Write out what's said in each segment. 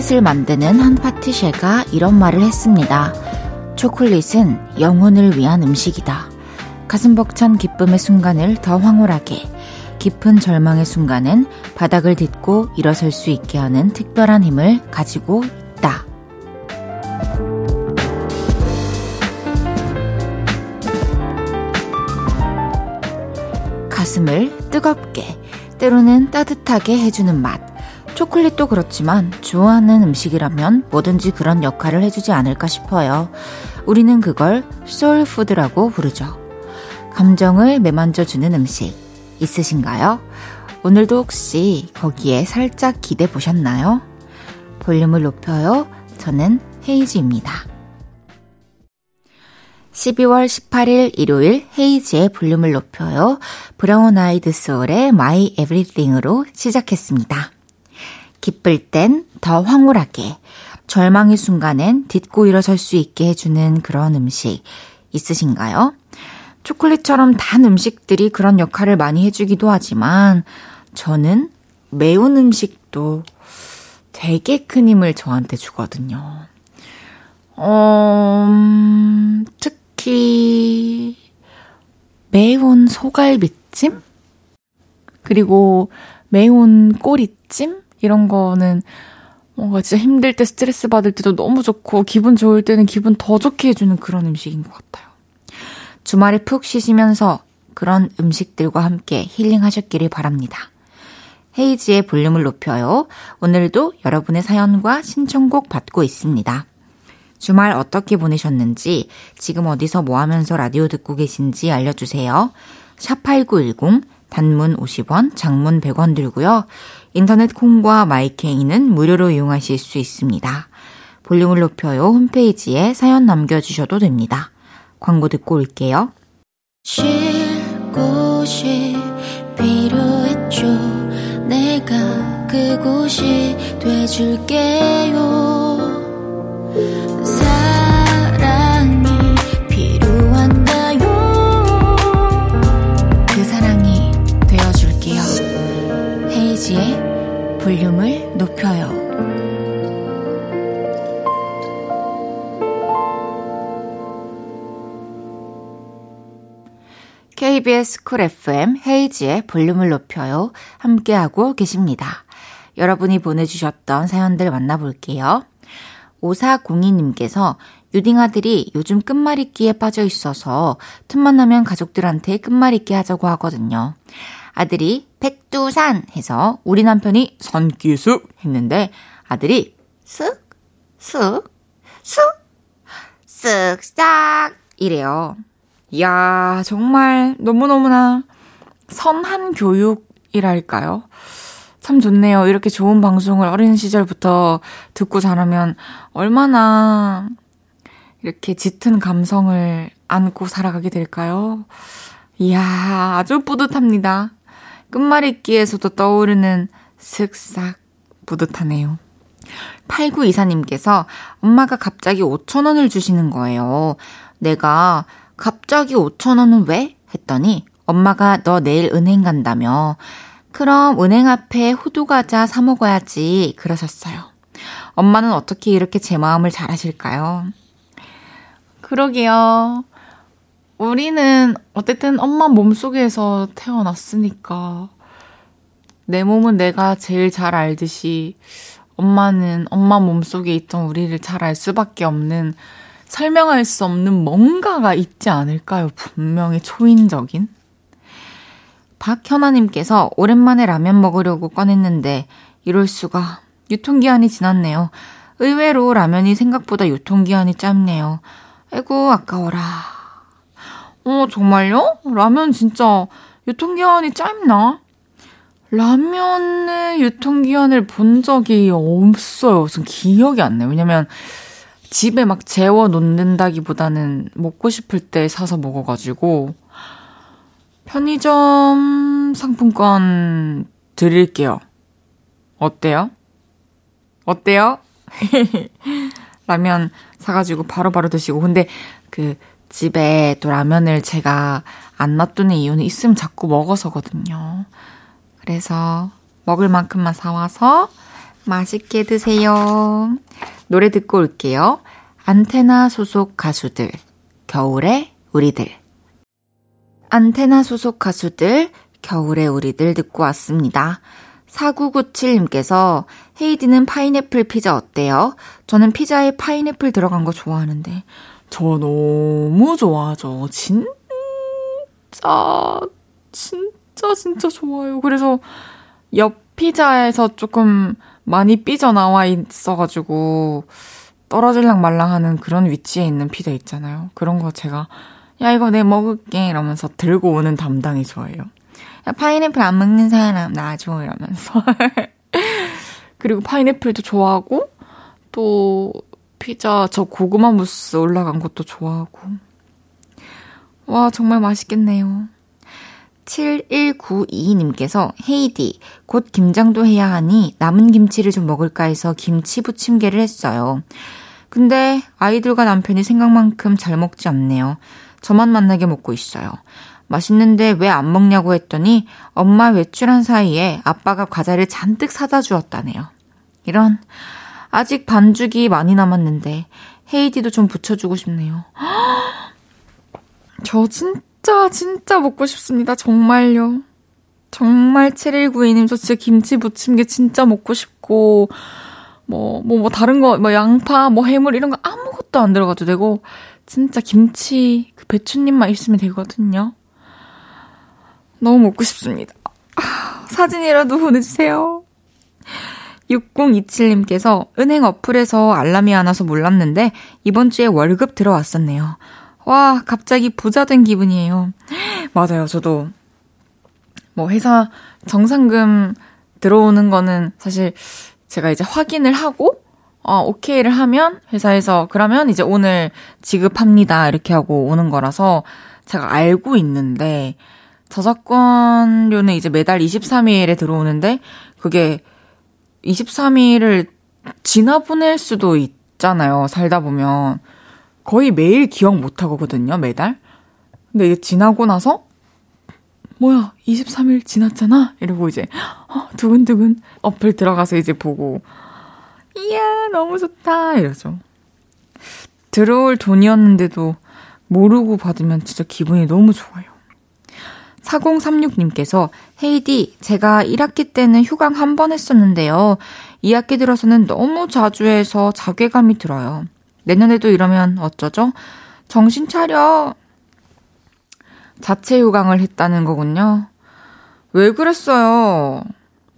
초콜릿을 만드는 한 파티셰가 이런 말을 했습니다. 초콜릿은 영혼을 위한 음식이다. 가슴 벅찬 기쁨의 순간을 더 황홀하게, 깊은 절망의 순간은 바닥을 딛고 일어설 수 있게 하는 특별한 힘을 가지고 있다. 가슴을 뜨겁게, 때로는 따뜻하게 해주는 맛. 초콜릿도 그렇지만 좋아하는 음식이라면 뭐든지 그런 역할을 해주지 않을까 싶어요. 우리는 그걸 soul food라고 부르죠. 감정을 매만져주는 음식 있으신가요? 오늘도 혹시 거기에 살짝 기대 보셨나요? 볼륨을 높여요. 저는 헤이즈입니다. 12월 18일 일요일 헤이즈의 볼륨을 높여요. 브라운 아이드 소울의 My Everything으로 시작했습니다. 기쁠 땐 더 황홀하게, 절망의 순간엔 딛고 일어설 수 있게 해주는 그런 음식 있으신가요? 초콜릿처럼 단 음식들이 그런 역할을 많이 해주기도 하지만 저는 매운 음식도 되게 큰 힘을 저한테 주거든요. 어, 음, 특히 매운 소갈비찜? 그리고 매운 꼬리찜? 이런 거는 뭔가 진짜 힘들 때 스트레스 받을 때도 너무 좋고 기분 좋을 때는 기분 더 좋게 해주는 그런 음식인 것 같아요. 주말에 푹 쉬시면서 그런 음식들과 함께 힐링하셨기를 바랍니다. 헤이지의 볼륨을 높여요. 오늘도 여러분의 사연과 신청곡 받고 있습니다. 주말 어떻게 보내셨는지, 지금 어디서 뭐 하면서 라디오 듣고 계신지 알려주세요. 샵8910, 단문 50원, 장문 100원 들고요. 인터넷 콩과 마이케이는 무료로 이용하실 수 있습니다. 볼륨을 높여요 홈페이지에 사연 남겨주셔도 됩니다. 광고 듣고 올게요. 쉴 곳이 필요했죠. 내가 그곳이 돼줄게요. 볼륨을 높여요. KBS 쿨 FM 헤이지의 볼륨을 높여요. 함께하고 계십니다. 여러분이 보내주셨던 사연들 만나볼게요. 5402님께서 유딩아들이 요즘 끝말잇기에 빠져 있어서 틈만 나면 가족들한테 끝말잇기 하자고 하거든요. 아들이 백 두산 해서 우리 남편이 산기슭 했는데 아들이 쓱, 쓱, 쓱, 쓱싹 이래요. 이야, 정말 너무너무나 선한 교육이랄까요? 참 좋네요. 이렇게 좋은 방송을 어린 시절부터 듣고 자라면 얼마나 이렇게 짙은 감성을 안고 살아가게 될까요? 이야, 아주 뿌듯합니다. 끝말잇기에서도 떠오르는 슥싹 뿌듯하네요. 8924님께서 엄마가 갑자기 5천원을 주시는 거예요. 내가 갑자기 5천원은 왜? 했더니 엄마가 너 내일 은행 간다며. 그럼 은행 앞에 호두과자 사 먹어야지. 그러셨어요. 엄마는 어떻게 이렇게 제 마음을 잘 하실까요? 그러게요. 우리는 어쨌든 엄마 몸속에서 태어났으니까 내 몸은 내가 제일 잘 알듯이 엄마는 엄마 몸속에 있던 우리를 잘 알 수밖에 없는 설명할 수 없는 뭔가가 있지 않을까요? 분명히 초인적인. 박현아님께서 오랜만에 라면 먹으려고 꺼냈는데 이럴 수가 유통기한이 지났네요. 의외로 라면이 생각보다 유통기한이 짧네요. 아이고 아까워라. 어, 정말요? 라면 진짜 유통기한이 짧나? 라면의 유통기한을 본 적이 없어요. 무슨 기억이 안 나요. 왜냐면 집에 막 재워 놓는다기보다는 먹고 싶을 때 사서 먹어가지고 편의점 상품권 드릴게요. 어때요? 어때요? 라면 사가지고 바로바로 바로 드시고. 근데 그 집에 또 라면을 제가 안 놔두는 이유는 있으면 자꾸 먹어서거든요. 그래서 먹을 만큼만 사와서 맛있게 드세요. 노래 듣고 올게요. 안테나 소속 가수들, 겨울의 우리들. 안테나 소속 가수들, 겨울의 우리들 듣고 왔습니다. 4997님께서 헤이디는 파인애플 피자 어때요? 저는 피자에 파인애플 들어간 거 좋아하는데 저 너무 좋아하죠. 진짜 진짜 진짜 좋아요. 그래서 옆 피자에서 조금 많이 삐져나와 있어가지고 떨어질랑 말랑 하는 그런 위치에 있는 피자 있잖아요. 그런 거 제가 야 이거 내 먹을게 이러면서 들고 오는 담당이 저예요. 야 파인애플 안 먹는 사람 놔줘 이러면서 그리고 파인애플도 좋아하고 또 피자 저 고구마 무스 올라간 것도 좋아하고 와 정말 맛있겠네요. 7192님께서 헤이디 곧 김장도 해야 하니 남은 김치를 좀 먹을까 해서 김치 부침개를 했어요. 근데 아이들과 남편이 생각만큼 잘 먹지 않네요. 저만 만나게 먹고 있어요. 맛있는데 왜 안 먹냐고 했더니 엄마 외출한 사이에 아빠가 과자를 잔뜩 사다 주었다네요. 이런 아직 반죽이 많이 남았는데 헤이디도 좀 붙여주고 싶네요. 저 진짜 진짜 먹고 싶습니다. 정말요. 정말 7192님 저 진짜 김치 부침개 진짜 먹고 싶고 뭐, 뭐, 뭐, 다른 거, 뭐, 양파, 뭐, 해물, 이런 거 아무것도 안 들어가도 되고, 진짜 김치, 그 배추잎만 있으면 되거든요. 너무 먹고 싶습니다. 아, 사진이라도 보내주세요. 6027님께서 은행 어플에서 알람이 안 와서 몰랐는데, 이번 주에 월급 들어왔었네요. 와, 갑자기 부자 된 기분이에요. 맞아요, 저도. 뭐, 회사 정상금 들어오는 거는 사실 제가 이제 확인을 하고, 어, 오케이를 하면 회사에서 그러면 이제 오늘 지급합니다. 이렇게 하고 오는 거라서 제가 알고 있는데, 저작권료는 이제 매달 23일에 들어오는데, 그게 23일을 지나 보낼 수도 있잖아요. 살다 보면. 거의 매일 기억 못 하거든요, 매달. 근데 이게 지나고 나서, 뭐야, 23일 지났잖아? 이러고 이제, 어, 두근두근 어플 들어가서 이제 보고, 이야, 너무 좋다. 이러죠. 들어올 돈이었는데도 모르고 받으면 진짜 기분이 너무 좋아요. 4036님께서 헤이디, 제가 1학기 때는 휴강 한 번 했었는데요. 2학기 들어서는 너무 자주 해서 자괴감이 들어요. 내년에도 이러면 어쩌죠? 정신 차려. 자체 휴강을 했다는 거군요. 왜 그랬어요?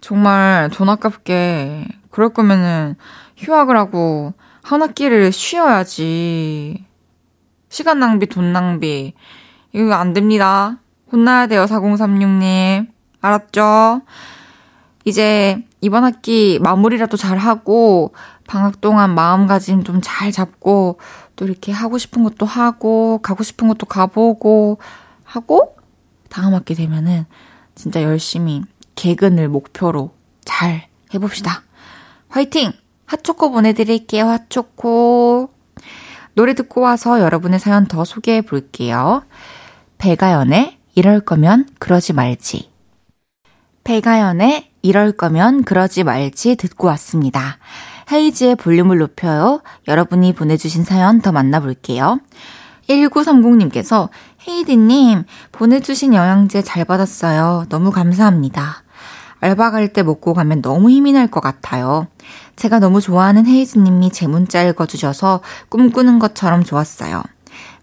정말 돈 아깝게. 그럴 거면은 휴학을 하고 한 학기를 쉬어야지. 시간 낭비, 돈 낭비. 이거 안 됩니다. 혼나야 돼요, 4036님. 알았죠? 이제 이번 학기 마무리라도 잘 하고, 방학 동안 마음가짐 좀 잘 잡고, 또 이렇게 하고 싶은 것도 하고, 가고 싶은 것도 가보고, 하고, 다음 학기 되면은 진짜 열심히 개근을 목표로 잘 해봅시다. 화이팅! 핫초코 보내드릴게요, 핫초코. 노래 듣고 와서 여러분의 사연 더 소개해 볼게요. 배가연의 이럴 거면 그러지 말지. 배가연의 이럴 거면 그러지 말지 듣고 왔습니다. 헤이지의 볼륨을 높여요. 여러분이 보내주신 사연 더 만나볼게요. 1930님께서 헤이디님 보내주신 영양제 잘 받았어요. 너무 감사합니다. 알바 갈 때 먹고 가면 너무 힘이 날 것 같아요. 제가 너무 좋아하는 헤이즈님이 제 문자 읽어주셔서 꿈꾸는 것처럼 좋았어요.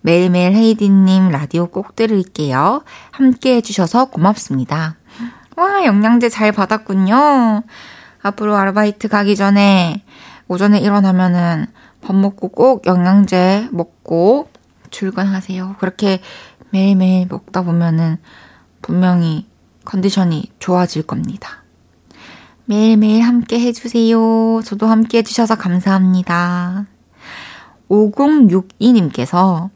매일매일 헤이디님 라디오 꼭 들을게요. 함께 해주셔서 고맙습니다. 와, 영양제 잘 받았군요. 앞으로 아르바이트 가기 전에 오전에 일어나면은 밥 먹고 꼭 영양제 먹고 출근하세요. 그렇게 매일매일 먹다 보면은 분명히 컨디션이 좋아질 겁니다. 매일매일 함께 해주세요. 저도 함께 해주셔서 감사합니다. 5062님께서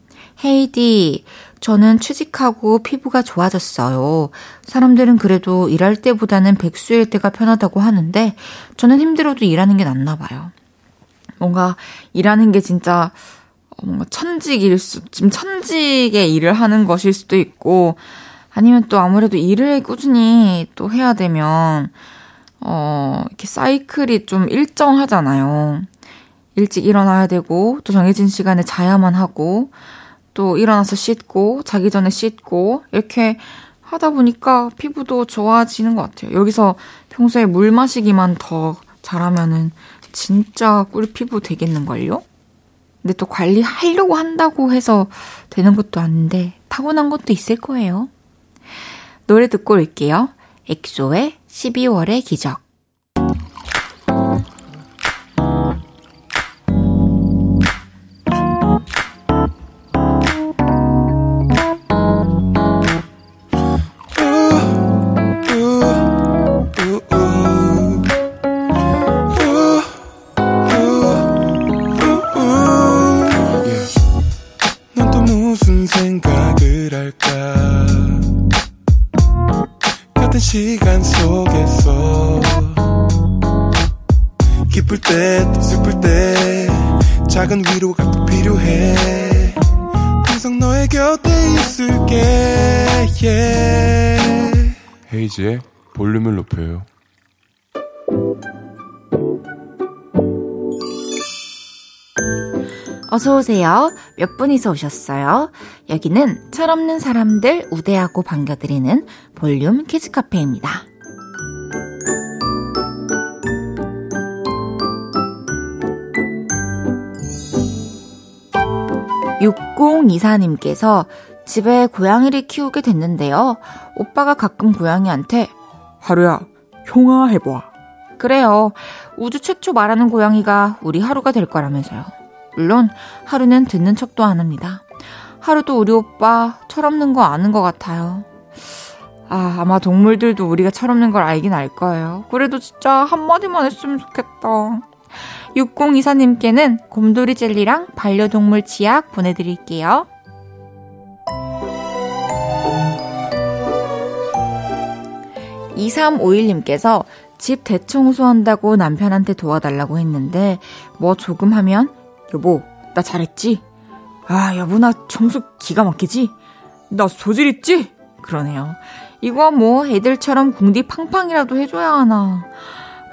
헤이디, 저는 취직하고 피부가 좋아졌어요. 사람들은 그래도 일할 때보다는 백수일 때가 편하다고 하는데, 저는 힘들어도 일하는 게 낫나 봐요. 뭔가 일하는 게 진짜 뭔가 천직일 수, 지금 천직의 일을 하는 것일 수도 있고, 아니면 또 아무래도 일을 꾸준히 또 해야 되면, 어, 이렇게 사이클이 좀 일정하잖아요. 일찍 일어나야 되고, 또 정해진 시간에 자야만 하고, 또 일어나서 씻고, 자기 전에 씻고, 이렇게 하다 보니까 피부도 좋아지는 것 같아요. 여기서 평소에 물 마시기만 더 잘하면은 진짜 꿀 피부 되겠는걸요? 근데 또 관리하려고 한다고 해서 되는 것도 아닌데 타고난 것도 있을 거예요. 노래 듣고 올게요. 엑소의 12월의 기적. 헤이지의 볼륨을 높여요. 어서오세요. 몇 분이서 오셨어요? 여기는 철없는 사람들 우대하고 반겨드리는 볼륨 키즈카페입니다. 6024님께서 집에 고양이를 키우게 됐는데요. 오빠가 가끔 고양이한테 하루야, 형아 해봐. 그래요. 우주 최초 말하는 고양이가 우리 하루가 될 거라면서요. 물론 하루는 듣는 척도 안 합니다. 하루도 우리 오빠 철없는 거 아는 것 같아요. 아, 아마 동물들도 우리가 철없는 걸 알긴 알 거예요. 그래도 진짜 한마디만 했으면 좋겠다. 6024님께는 곰돌이 젤리랑 반려동물 치약 보내드릴게요. 2351님께서 집 대청소한다고 남편한테 도와달라고 했는데 뭐 조금 하면 여보 나 잘했지? 아 여보 나 청소 기가 막히지? 나 소질 있지? 그러네요. 이거 뭐 애들처럼 궁디 팡팡이라도 해줘야 하나.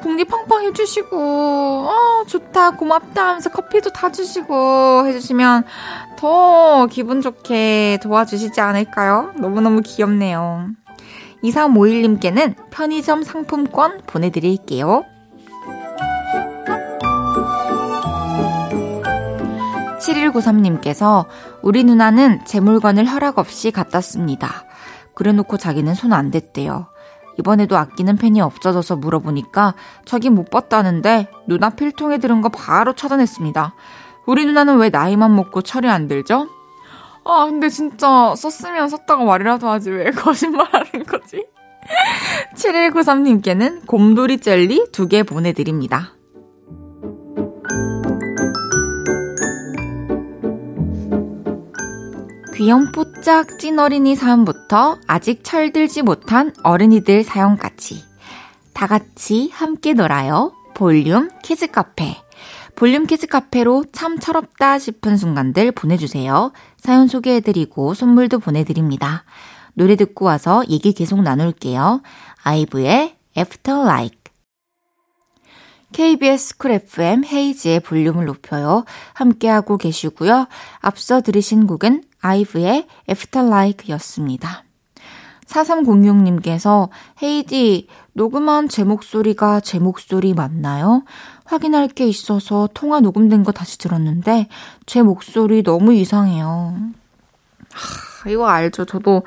궁디 팡팡 해주시고, 어, 좋다, 고맙다 하면서 커피도 타주시고 해주시면 더 기분 좋게 도와주시지 않을까요? 너무너무 귀엽네요. 2351님께는 편의점 상품권 보내드릴게요. 7193님께서 우리 누나는 제 물건을 허락 없이 갖다 씁니다. 그래 놓고 자기는 손 안 댔대요. 이번에도 아끼는 펜이 없어져서 물어보니까 저기 못 봤다는데 누나 필통에 들은 거 바로 찾아냈습니다. 우리 누나는 왜 나이만 먹고 철이 안 들죠? 아, 근데 진짜 썼으면 썼다고 말이라도 하지 왜 거짓말 하는 거지? 7193님께는 곰돌이 젤리 두개 보내드립니다. 귀염뽀짝 찐어린이 사연부터 아직 철들지 못한 어른이들 사연까지 다 같이 함께 놀아요. 볼륨 키즈카페. 볼륨 키즈 카페로 참 철없다 싶은 순간들 보내주세요. 사연 소개해드리고 선물도 보내드립니다. 노래 듣고 와서 얘기 계속 나눌게요. 아이브의 After Like. KBS 쿨 FM 헤이즈의 볼륨을 높여요. 함께하고 계시고요. 앞서 들으신 곡은 아이브의 After Like 였습니다. 4306님께서 헤이디, 녹음한 제 목소리가 제 목소리 맞나요? 확인할 게 있어서 통화 녹음된 거 다시 들었는데 제 목소리 너무 이상해요. 하, 이거 알죠? 저도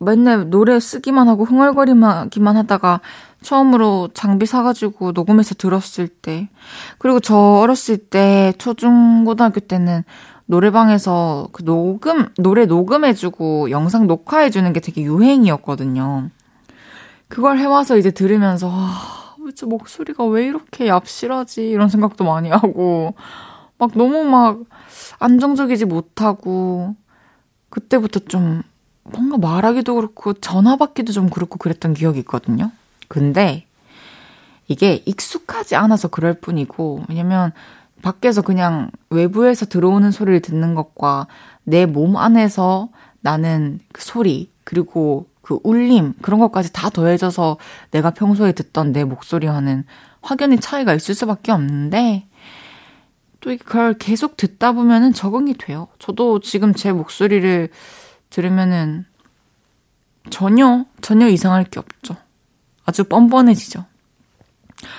맨날 노래 쓰기만 하고 흥얼거리기만 하다가 처음으로 장비 사가지고 녹음해서 들었을 때 그리고 저 어렸을 때 초중 고등학교 때는 노래방에서 그 녹음 노래 녹음해주고 영상 녹화해주는 게 되게 유행이었거든요. 그걸 해와서 이제 들으면서 아, 저 목소리가 왜 이렇게 얍실하지? 이런 생각도 많이 하고, 막 너무 막 안정적이지 못하고, 그때부터 좀 뭔가 말하기도 그렇고, 전화 받기도 좀 그렇고 그랬던 기억이 있거든요. 근데 이게 익숙하지 않아서 그럴 뿐이고, 왜냐면 밖에서 그냥 외부에서 들어오는 소리를 듣는 것과 내 몸 안에서 나는 그 소리, 그리고 그 울림, 그런 것까지 다 더해져서 내가 평소에 듣던 내 목소리와는 확연히 차이가 있을 수밖에 없는데, 또 그걸 계속 듣다 보면은 적응이 돼요. 저도 지금 제 목소리를 들으면은 전혀, 전혀 이상할 게 없죠. 아주 뻔뻔해지죠.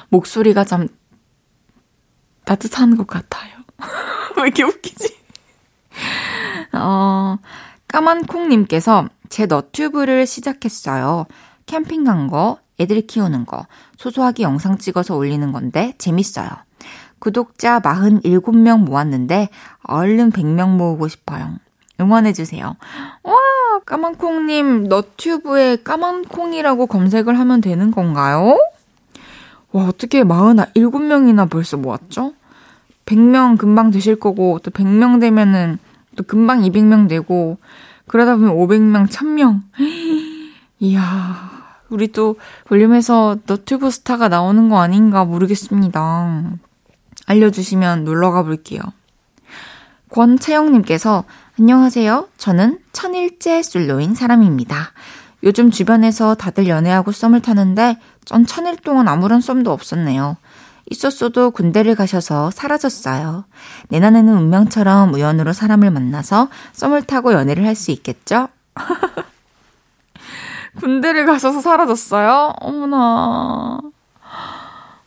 목소리가 참 따뜻한 것 같아요. 왜 이렇게 웃기지? 어, 까만콩님께서 제 너튜브를 시작했어요. 캠핑 간 거, 애들 키우는 거, 소소하게 영상 찍어서 올리는 건데 재밌어요. 구독자 47명 모았는데 얼른 100명 모으고 싶어요. 응원해주세요. 와, 까만콩님, 너튜브에 까만콩이라고 검색을 하면 되는 건가요? 와, 어떻게 47명이나 벌써 모았죠? 100명 금방 되실 거고, 또 100명 되면은 또 금방 200명 되고, 그러다 보면 500명, 1000명. 이야, 우리 또 볼륨에서 너튜브 스타가 나오는 거 아닌가 모르겠습니다. 알려주시면 놀러 가 볼게요. 권채영님께서 안녕하세요. 저는 천일째 솔로인 사람입니다. 요즘 주변에서 다들 연애하고 썸을 타는데 전 천일 동안 아무런 썸도 없었네요. 있었어도 군대를 가셔서 사라졌어요. 내년에는 운명처럼 우연으로 사람을 만나서 썸을 타고 연애를 할 수 있겠죠? 군대를 가셔서 사라졌어요? 어머나.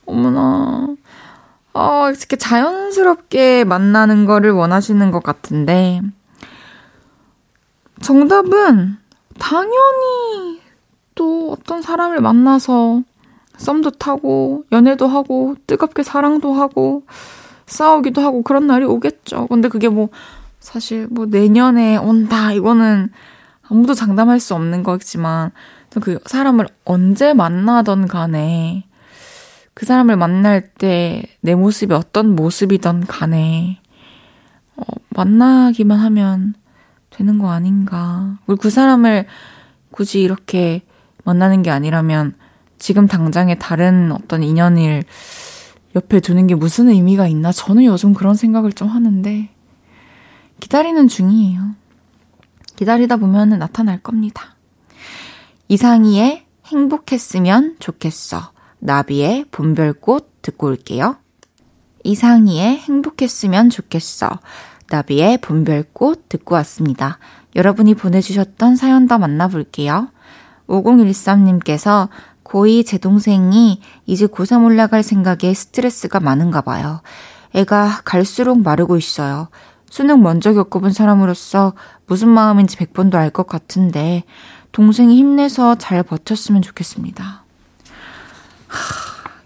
어머나. 어, 이렇게 자연스럽게 만나는 거를 원하시는 것 같은데, 정답은 당연히 또 어떤 사람을 만나서 썸도 타고, 연애도 하고, 뜨겁게 사랑도 하고, 싸우기도 하고, 그런 날이 오겠죠. 근데 그게 뭐, 사실 뭐 내년에 온다, 이거는 아무도 장담할 수 없는 거지만, 그 사람을 언제 만나던 간에, 그 사람을 만날 때 내 모습이 어떤 모습이던 간에, 어, 만나기만 하면 되는 거 아닌가. 그 사람을 굳이 이렇게 만나는 게 아니라면 지금 당장에 다른 어떤 인연을 옆에 두는 게 무슨 의미가 있나? 저는 요즘 그런 생각을 좀 하는데, 기다리는 중이에요. 기다리다 보면 나타날 겁니다. 이상희의 행복했으면 좋겠어. 나비의 봄별꽃 듣고 올게요. 이상희의 행복했으면 좋겠어. 나비의 봄별꽃 듣고 왔습니다. 여러분이 보내주셨던 사연 더 만나볼게요. 5013님께서 고2 제 동생이 이제 고3 올라갈 생각에 스트레스가 많은가 봐요. 애가 갈수록 마르고 있어요. 수능 먼저 겪어본 사람으로서 무슨 마음인지 100번도 알 것 같은데 동생이 힘내서 잘 버텼으면 좋겠습니다.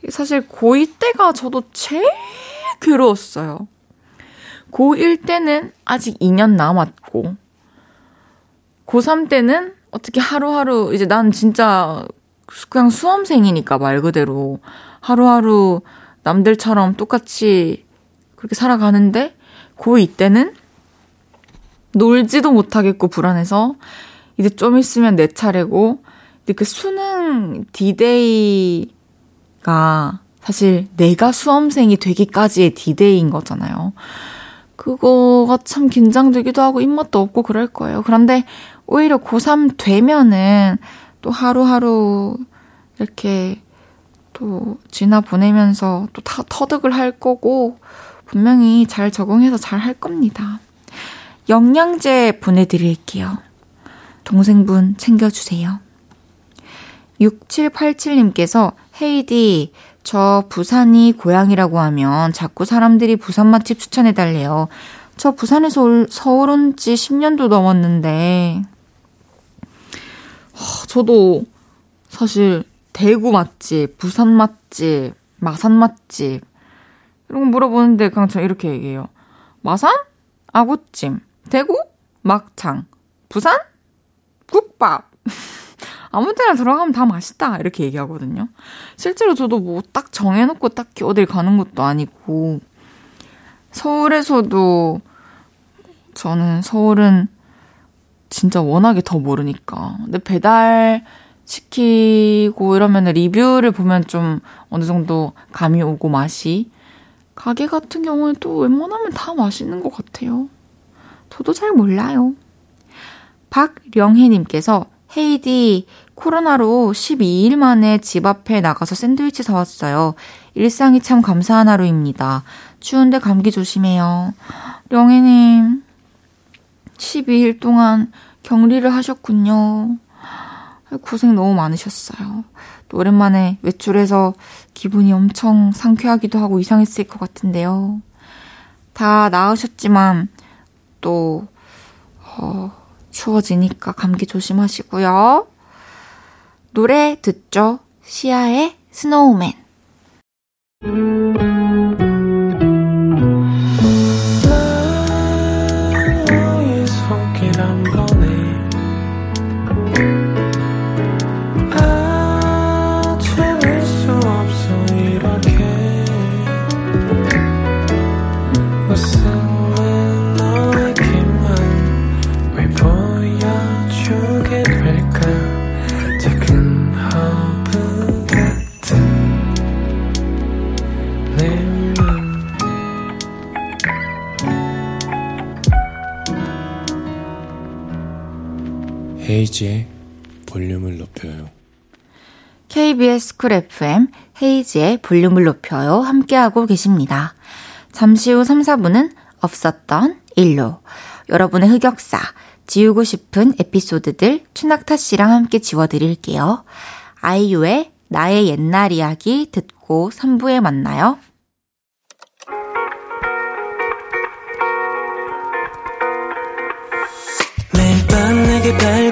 사실 고2 때가 저도 제일 괴로웠어요. 고1 때는 아직 2년 남았고, 고3 때는 어떻게 하루하루, 이제 난 진짜 그냥 수험생이니까 말 그대로 하루하루 남들처럼 똑같이 그렇게 살아가는데, 고2 때는 놀지도 못하겠고 불안해서 이제 좀 있으면 내 차례고, 근데 그 수능 디데이가 사실 내가 수험생이 되기까지의 디데이인 거잖아요. 그거가 참 긴장되기도 하고 입맛도 없고 그럴 거예요. 그런데 오히려 고3 되면은 또 하루하루 이렇게 또 지나 보내면서 또 다 터득을 할 거고 분명히 잘 적응해서 잘 할 겁니다. 영양제 보내드릴게요. 동생분 챙겨주세요. 6787님께서 헤이디, 저 부산이 고향이라고 하면 자꾸 사람들이 부산 맛집 추천해달래요. 저 부산에서 올, 서울 온 지 10년도 넘었는데, 저도 사실 대구 맛집, 부산 맛집, 마산 맛집, 이런 거 물어보는데 그냥 저 이렇게 얘기해요. 마산? 아구찜. 대구? 막창. 부산? 국밥. 아무 때나 들어가면 다 맛있다. 이렇게 얘기하거든요. 실제로 저도 뭐 딱 정해놓고 딱히 어딜 가는 것도 아니고, 서울에서도 저는 서울은 진짜 워낙에 더 모르니까. 근데 배달 시키고 이러면 리뷰를 보면 좀 어느 정도 감이 오고 맛이. 가게 같은 경우는 또 웬만하면 다 맛있는 것 같아요. 저도 잘 몰라요. 박령혜님께서 헤이디, 코로나로 12일 만에 집 앞에 나가서 샌드위치 사왔어요. 일상이 참 감사한 하루입니다. 추운데 감기 조심해요. 령혜님, 12일 동안 격리를 하셨군요. 고생 너무 많으셨어요. 또 오랜만에 외출해서 기분이 엄청 상쾌하기도 하고 이상했을 것 같은데요. 다 나으셨지만 또 어, 추워지니까 감기 조심하시고요. 노래 듣죠. 시아의 스노우맨. 헤이지의 볼륨을 높여요. KBS 쿨 FM 헤이지의 볼륨을 높여요. 함께하고 계십니다. 잠시 후 3, 4분은 없었던 일로 여러분의 흑역사, 지우고 싶은 에피소드들 추낙타 씨랑 함께 지워드릴게요. 아이유의 나의 옛날 이야기 듣고 3부에 만나요. 매일 밤 내게 발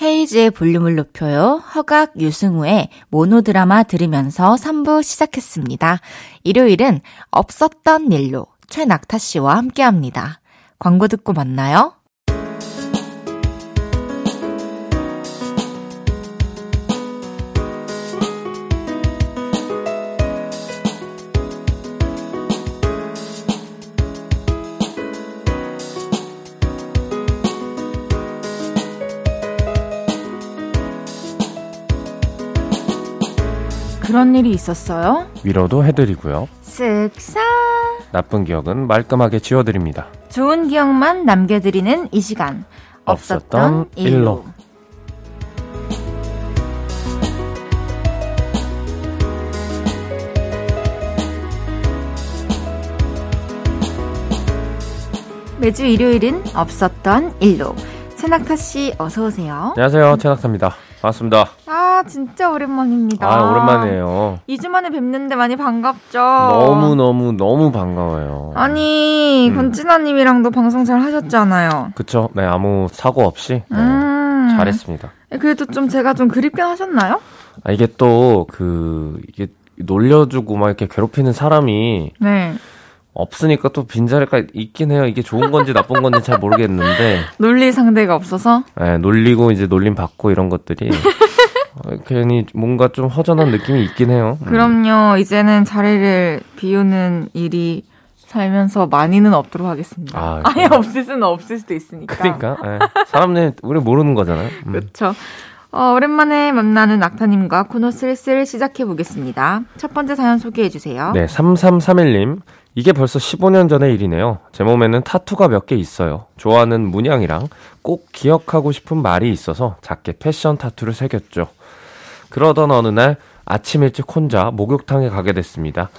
헤이즈의 볼륨을 높여요. 허각 유승우의 모노드라마 들으면서 3부 시작했습니다. 일요일은 없었던 일로 최낙타 씨와 함께 합니다. 광고 듣고 만나요. 그런 일이 있었어요? 위로도 해드리고요. 쓱싹. 나쁜 기억은 말끔하게 지워드립니다. 좋은 기억만 남겨드리는 이 시간. 없었던, 일로. 일로. 매주 일요일은 없었던 일로. 최낙타 씨 어서 오세요. 안녕하세요. 최낙타입니다. 반갑습니다. 아, 진짜 오랜만입니다. 아, 오랜만이에요. 2주 만에 뵙는데 많이 반갑죠? 너무너무, 너무 반가워요. 아니, 음. 권진아님이랑도 방송 잘 하셨잖아요. 그쵸. 네, 아무 사고 없이. 네, 음. 잘했습니다. 네, 그래도 좀 제가 좀 그립긴 하셨나요? 아, 이게 또, 그, 이게 놀려주고 막 이렇게 괴롭히는 사람이. 네. 없으니까 또 빈자리가 있긴 해요. 이게 좋은 건지 나쁜 건지 잘 모르겠는데. 놀릴 상대가 없어서? 네, 놀리고 이제 놀림 받고 이런 것들이. 어, 괜히 뭔가 좀 허전한 느낌이 있긴 해요. 음. 그럼요. 이제는 자리를 비우는 일이 살면서 많이는 없도록 하겠습니다. 아, 아예 없을 수는 없을 수도 있으니까. 그러니까. 네. 사람들 우리 모르는 거잖아요. 음. 그렇죠. 어, 오랜만에 만나는 낙타님과 코너 슬슬 시작해 보겠습니다. 첫 번째 사연 소개해 주세요. 네, 3331님. 이게 벌써 15년 전의 일이네요. 제 몸에는 타투가 몇 개 있어요. 좋아하는 문양이랑 꼭 기억하고 싶은 말이 있어서 작게 패션 타투를 새겼죠. 그러던 어느 날 아침 일찍 혼자 목욕탕에 가게 됐습니다.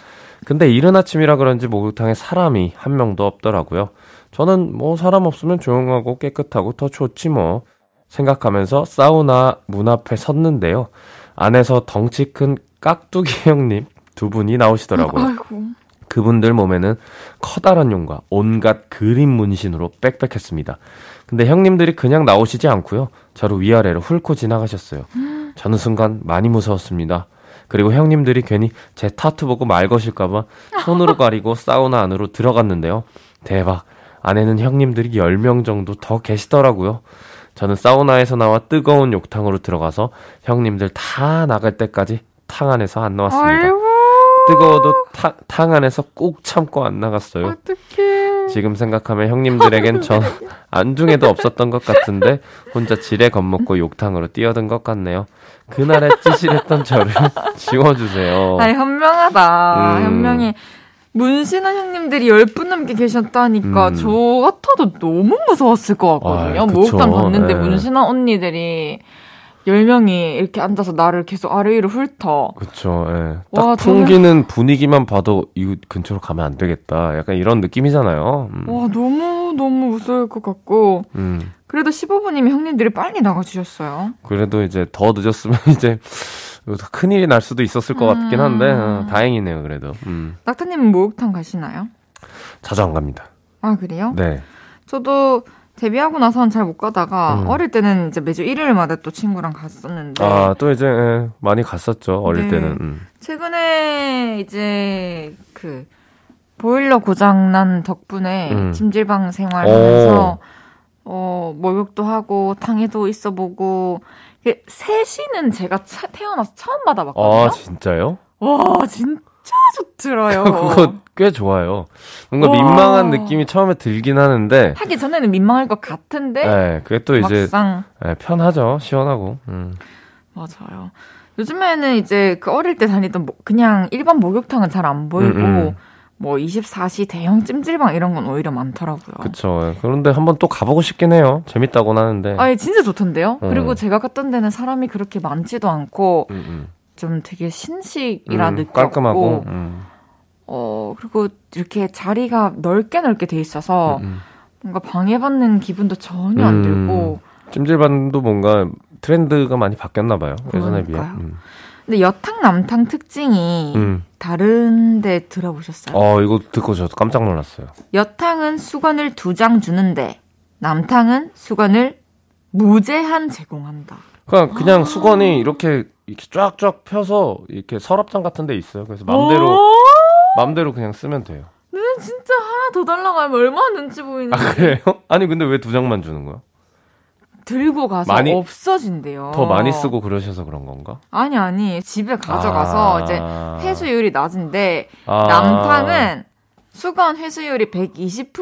근데 이른 아침이라 그런지 목욕탕에 사람이 한 명도 없더라고요. 저는 뭐 사람 없으면 조용하고 깨끗하고 더 좋지 뭐 생각하면서 사우나 문 앞에 섰는데요. 안에서 덩치 큰 깍두기 형님 두 분이 나오시더라고요. 아이고. 그분들 몸에는 커다란 용과 온갖 그림 문신으로 빽빽했습니다. 근데 형님들이 그냥 나오시지 않고요. 저를 위아래로 훑고 지나가셨어요. 저는 순간 많이 무서웠습니다. 그리고 형님들이 괜히 제 타투 보고 말 거실까봐 손으로 가리고 사우나 안으로 들어갔는데요. 대박. 안에는 형님들이 10명 정도 더 계시더라고요. 저는 사우나에서 나와 뜨거운 욕탕으로 들어가서 형님들 다 나갈 때까지 탕 안에서 안 나왔습니다. 아이고. 뜨거워도 타, 탕 안에서 꾹 참고 안 나갔어요. 어떡해. 지금 생각하면 형님들에겐 전 안중에도 없었던 것 같은데 혼자 지레 겁먹고 욕탕으로 뛰어든 것 같네요. 그날의 찌질했던 저를 지워주세요. 아니, 현명하다. 음. 현명히. 문신한 형님들이 10분 넘게 계셨다니까 음. 저 같아도 너무 무서웠을 것 같거든요. 아. 목욕탕 갔는데 네. 문신한 언니들이 10명이 이렇게 앉아서 나를 계속 아래 위로 훑어. 그쵸, 예. 와, 딱 풍기는 분위기만 봐도 이 근처로 가면 안 되겠다. 약간 이런 느낌이잖아요. 음. 와, 너무, 너무 무서울 것 같고. 음. 그래도 15분이면 형님들이 빨리 나가주셨어요. 그래도 이제 더 늦었으면 이제 큰일이 날 수도 있었을 것 같긴 한데, 어, 다행이네요, 그래도. 음. 낙타님은 목욕탕 가시나요? 자주 안 갑니다. 아, 그래요? 네. 저도 데뷔하고 나서는 잘 못 가다가 음. 어릴 때는 이제 매주 일요일마다 또 친구랑 갔었는데 아, 또 이제, 예, 많이 갔었죠, 어릴 네. 때는. 음. 최근에 이제 그 보일러 고장 난 덕분에 음. 찜질방 생활하면서 어 목욕도 하고 탕에도 있어 보고 이게 세시는 제가 차- 태어나서 처음 받아봤거든요. 아, 진짜요? 와 진짜 좋더라요. 그거 꽤 좋아요. 뭔가 와. 민망한 느낌이 처음에 들긴 하는데, 하기 전에는 민망할 것 같은데 네, 그게 또 이제, 예, 편하죠, 시원하고. 음. 맞아요. 요즘에는 이제 그 어릴 때 다니던 뭐- 그냥 일반 목욕탕은 잘 안 보이고 음, 음. 뭐 24시 대형 찜질방 이런 건 오히려 많더라고요. 예. 그런데 한번 또 가보고 싶긴 해요. 재밌다고는 하는데. 아니 진짜 좋던데요. 어. 그리고 제가 갔던 데는 사람이 그렇게 많지도 않고 음, 음. 좀 되게 신식이라 음, 느꼈고 깔끔하고. 음, 어 그리고 이렇게 자리가 넓게 넓게 돼 있어서 음, 뭔가 방해받는 기분도 전혀 안 음. 들고 찜질방도 뭔가 트렌드가 많이 바뀌었나 봐요. 예전에 비해. 근데 여탕 남탕 특징이 음. 다른데 들어보셨어요? 어, 이거 듣고 저도 깜짝 놀랐어요. 여탕은 수건을 두 장 주는데 남탕은 수건을 무제한 제공한다. 그냥, 아. 그냥 수건이 이렇게, 이렇게 쫙쫙 펴서 이렇게 서랍장 같은 데 있어요. 그래서 맘대로, 오, 맘대로 그냥 쓰면 돼요. 는 진짜 하나 더 달라고 하면 얼마나 눈치 보이는지 아, 그래요? 아니, 근데 왜 두 장만 주는 거야? 들고 가서 많이- 없어진대요. 더 많이 쓰고 그러셔서 그런 건가? 아니 아니 집에 가져가서 아. 이제 회수율이 낮은데 아. 남탕은 수건 회수율이 120%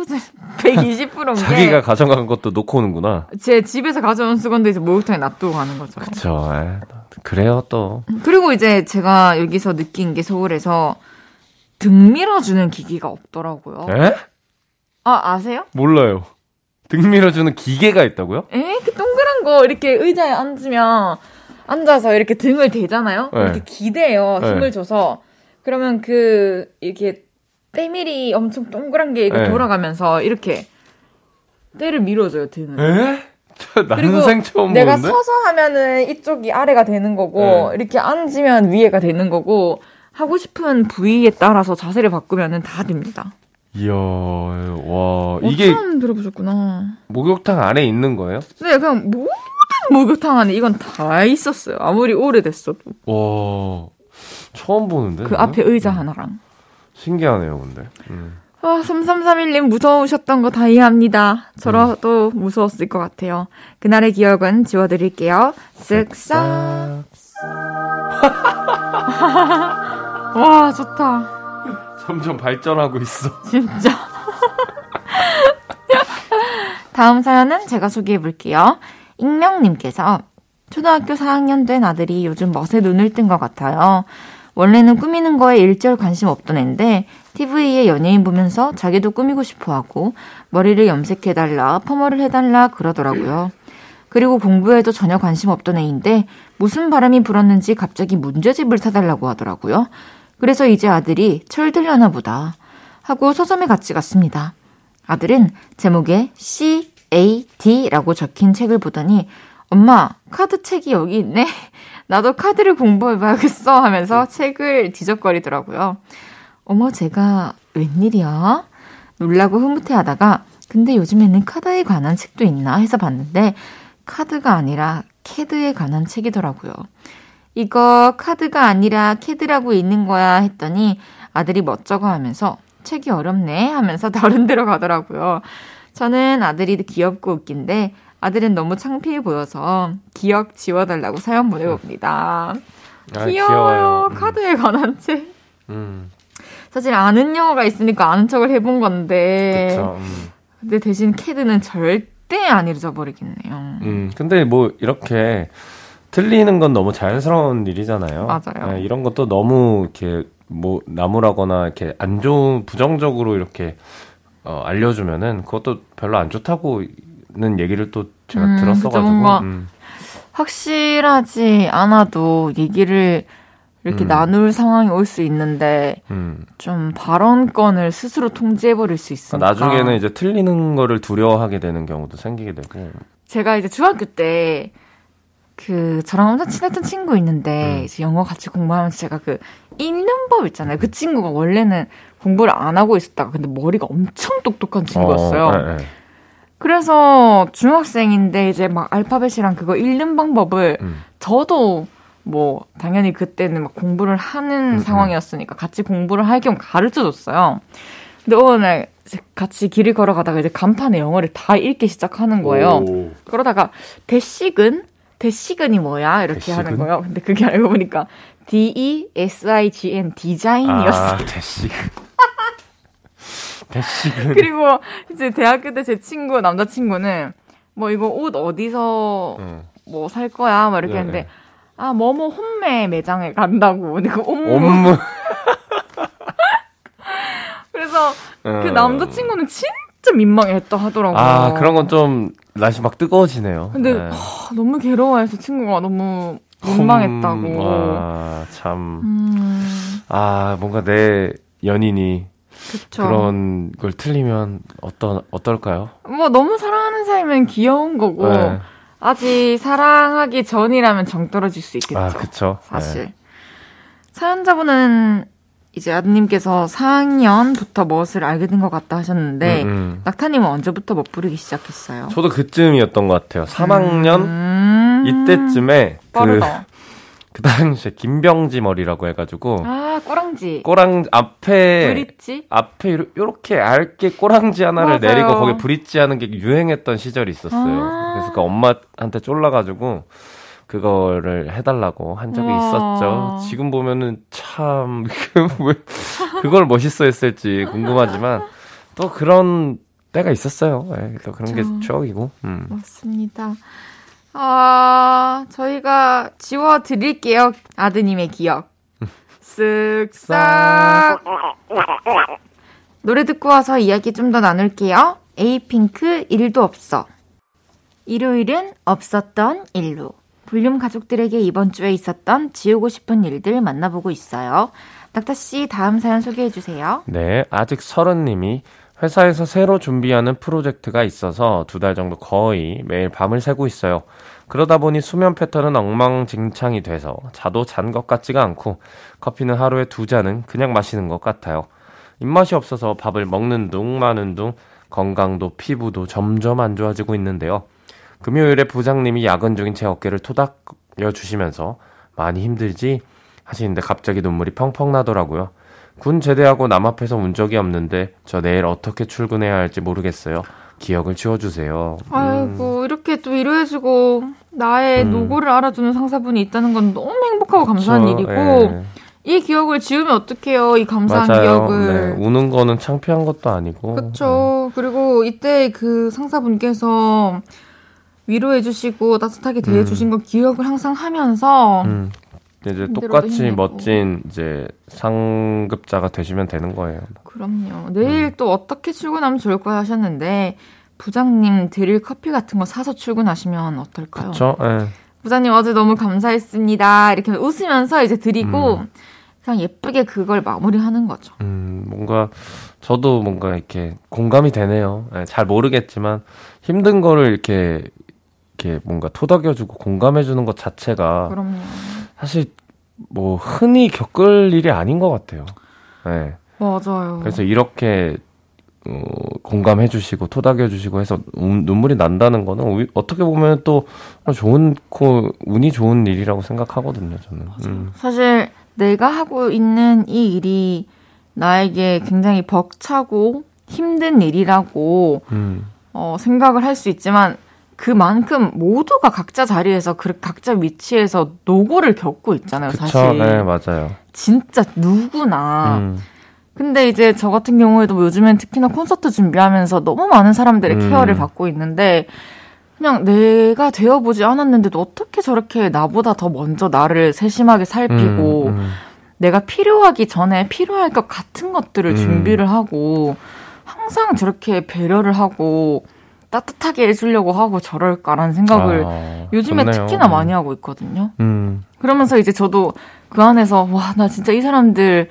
120%인 자기가 가져간 것도 놓고 오는구나. 게제 집에서 가져온 수건도 이제 목욕탕에 놔두고 가는 거죠. 그쵸. 에, 그래요, 또. 그리고 이제 제가 여기서 느낀 게 서울에서 등 밀어주는 기기가 없더라고요. 에? 아 아세요? 몰라요. 등 밀어주는 기계가 있다고요? 에? 그 동그란 거 이렇게 의자에 앉으면 앉아서 이렇게 등을 대잖아요. 네. 이렇게 기대요. 네. 힘을 줘서 그러면 그 이렇게 때밀이 엄청 동그란 게 이렇게 네. 돌아가면서 이렇게 때를 밀어줘요 등을. 에? 저 그리고 내가 보는데? 서서 하면은 이쪽이 아래가 되는 거고 네. 이렇게 앉으면 위에가 되는 거고 하고 싶은 부위에 따라서 자세를 바꾸면은 다 됩니다. 이야, 와. 어, 이게 처음 들어보셨구나. 목욕탕 안에 있는 거예요? 네, 그냥 모든 목욕탕 안에 이건 다 있었어요. 아무리 오래됐어도. 와. 처음 보는데? 그 저는? 앞에 의자 하나랑. 신기하네요, 근데. 음. 아, 3331님 무서우셨던 거 다 이해합니다. 저라도 무서웠을 것 같아요. 그날의 기억은 지워드릴게요. 쓱싹. 와, 좋다. 점점 발전하고 있어. 진짜. 다음 사연은 제가 소개해 볼게요. 익명님께서 초등학교 4학년 된 아들이 요즘 멋에 눈을 뜬 것 같아요. 원래는 꾸미는 거에 일절 관심 없던 애인데 TV에 연예인 보면서 자기도 꾸미고 싶어 하고 머리를 염색해달라, 퍼머를 해달라 그러더라고요. 그리고 공부에도 전혀 관심 없던 애인데 무슨 바람이 불었는지 갑자기 문제집을 사달라고 하더라고요. 그래서 이제 아들이 철들려나 보다 하고 서점에 같이 갔습니다. 아들은 제목에 CAD라고 적힌 책을 보더니 엄마 카드 책이 여기 있네. 나도 카드를 공부해봐야겠어 하면서 책을 뒤적거리더라고요. 어머 제가 웬일이야? 놀라고 흐뭇해하다가 근데 요즘에는 카드에 관한 책도 있나 해서 봤는데 카드가 아니라 캐드에 관한 책이더라고요. 이거 카드가 아니라 캐드라고 있는 거야 했더니 아들이 멋쩍어 하면서 책이 어렵네 하면서 다른 데로 가더라고요. 저는 아들이 귀엽고 웃긴데 아들은 너무 창피해 보여서 기억 지워달라고 사연 보내봅니다. 아, 귀여워요. 음. 카드에 관한 책. 음. 사실 아는 영어가 있으니까 아는 척을 해본 건데. 그쵸. 음. 근데 대신 캐드는 절대 안 잊어버리겠네요. 음, 근데 뭐 이렇게 틀리는 건 너무 자연스러운 일이잖아요. 맞아요. 네, 이런 것도 너무 이렇게 뭐 나무라거나 이렇게 안 좋은 부정적으로 이렇게 어, 알려주면은 그것도 별로 안 좋다고는 얘기를 또 제가 음, 들었어가지고. 뭔가 음, 확실하지 않아도 얘기를 이렇게 음. 나눌 상황이 올 수 있는데 음. 좀 발언권을 스스로 통제해버릴 수 있으니까. 나중에는 이제 틀리는 거를 두려워하게 되는 경우도 생기게 되고. 제가 이제 중학교 때 그 저랑 엄청 친했던 친구 있는데 음. 이제 영어 같이 공부하면서 제가 그 읽는 법 있잖아요. 그 친구가 원래는 공부를 안 하고 있었다가 근데 머리가 엄청 똑똑한 친구였어요. 어, 네, 네. 그래서 중학생인데 이제 막 알파벳이랑 그거 읽는 방법을 음. 저도 뭐 당연히 그때는 막 공부를 하는 음, 상황이었으니까 같이 공부를 할 겸 가르쳐 줬어요. 근데 어느 날 같이 길을 걸어가다가 이제 간판에 영어를 다 읽기 시작하는 거예요. 오. 그러다가 대식은 대식은이 뭐야 이렇게 대식은? 하는 거예요. 근데 그게 알고 보니까 D E S I G N 디자인이었어요. 아, 대식은. 대식은. 그리고 이제 대학교 때 제 친구 남자 친구는 뭐 이거 옷 어디서 음. 뭐살 거야 막 이렇게 네, 했는데 네. 아 뭐뭐 홈매 매장에 간다고 근데 그 옴무 업무. 그래서 그 어. 남자 친구는 진짜 민망했다 하더라고요. 아, 그런 건 좀 날씨 막 뜨거워지네요. 근데 네. 하, 너무 괴로워해서 친구가 너무 민망했다고. 음, 와, 참. 음, 아, 뭔가 내 연인이 그쵸. 그런 걸 틀리면 어떤 어떨까요? 뭐 너무 사랑하는 사이면 귀여운 거고 네. 아직 사랑하기 전이라면 정 떨어질 수 있겠죠. 아, 그쵸. 사실. 사연자분은 이제 아드님께서 4학년부터 멋을 알게 된 것 같다 하셨는데, 음, 음. 낙타님은 언제부터 멋 부르기 시작했어요? 저도 그쯤이었던 것 같아요. 3학년 음, 이때쯤에 그, 빠르다. 그 당시에 김병지 머리라고 해가지고 아, 꼬랑지. 꼬랑 앞에 브릿지? 앞에 요렇게 얇게 꼬랑지 하나를 맞아요. 내리고 거기에 브릿지 하는 게 유행했던 시절이 있었어요. 아. 그래서 그 엄마한테 쫄라가지고 그거를 해달라고 한 적이 와. 있었죠. 지금 보면은 참, 왜 그걸 멋있어 했을지 궁금하지만 또 그런 때가 있었어요. 예, 또 그런 게 그쵸. 추억이고. 음. 맞습니다. 아, 저희가 지워드릴게요. 아드님의 기억. 쓱싹. 노래 듣고 와서 이야기 좀 더 나눌게요. 에이핑크 일도 없어. 일요일은 없었던 일로. 볼륨 가족들에게 이번 주에 있었던 지우고 싶은 일들 만나보고 있어요. 낙타씨 다음 사연 소개해 주세요. 네, 아직 서른 님이 회사에서 새로 준비하는 프로젝트가 있어서 두 달 정도 거의 매일 밤을 새고 있어요. 그러다 보니 수면 패턴은 엉망진창이 돼서 자도 잔 것 같지가 않고 커피는 하루에 두 잔은 그냥 마시는 것 같아요. 입맛이 없어서 밥을 먹는 둥 마는 둥 건강도 피부도 점점 안 좋아지고 있는데요. 금요일에 부장님이 야근 중인 제 어깨를 토닥여 주시면서 많이 힘들지 하시는데 갑자기 눈물이 펑펑 나더라고요. 군 제대하고 남 앞에서 운 적이 없는데 저 내일 어떻게 출근해야 할지 모르겠어요. 기억을 지워주세요. 음, 아이고, 이렇게 또 위로해주고, 나의 음. 노고를 알아주는 상사분이 있다는 건 너무 행복하고 감사한 그쵸, 일이고, 예. 이 기억을 지우면 어떡해요, 이 감사한 맞아요. 기억을. 네, 우는 거는 창피한 것도 아니고. 그쵸. 그리고 이때 그 상사분께서 위로해주시고 따뜻하게 대해주신 거 기억을 항상 하면서, 음, 이제 똑같이. 멋진 이제 상급자가 되시면 되는 거예요. 그럼요. 내일 음. 또 어떻게 출근하면 좋을까 하셨는데, 부장님 드릴 커피 같은 거 사서 출근하시면 어떨까요? 그렇죠? 예. 부장님 어제 너무 감사했습니다. 이렇게 웃으면서 이제 드리고, 음. 그냥 예쁘게 그걸 마무리하는 거죠. 음, 뭔가 저도 뭔가 이렇게 공감이 되네요. 예, 잘 모르겠지만 힘든 거를 이렇게 이렇게 뭔가 토닥여주고 공감해주는 것 자체가 그럼요. 사실 뭐 흔히 겪을 일이 아닌 것 같아요. 예. 맞아요. 그래서 이렇게 어, 공감해주시고 토닥여주시고 해서 운- 눈물이 난다는 거는 오히- 어떻게 보면 또 좋은 코 운이 좋은 일이라고 생각하거든요. 저는. 음. 사실 내가 하고 있는 이 일이 나에게 굉장히 벅차고 힘든 일이라고 음. 어, 생각을 할 수 있지만 그만큼 모두가 각자 자리에서 그 각자 위치에서 노고를 겪고 있잖아요, 그쵸, 사실. 네, 맞아요. 진짜 누구나. 음. 근데 이제 저 같은 경우에도 뭐 요즘엔 특히나 콘서트 준비하면서 너무 많은 사람들의 음. 케어를 받고 있는데 그냥 내가 되어보지 않았는데도 어떻게 저렇게 나보다 더 먼저 나를 세심하게 살피고 음, 음. 내가 필요하기 전에 필요할 것 같은 것들을 음. 준비를 하고 항상 저렇게 배려를 하고 따뜻하게 해주려고 하고 저럴까라는 생각을 아, 요즘에 좋네요. 특히나 많이 하고 있거든요. 음. 그러면서 이제 저도 그 안에서 와 나 진짜 이 사람들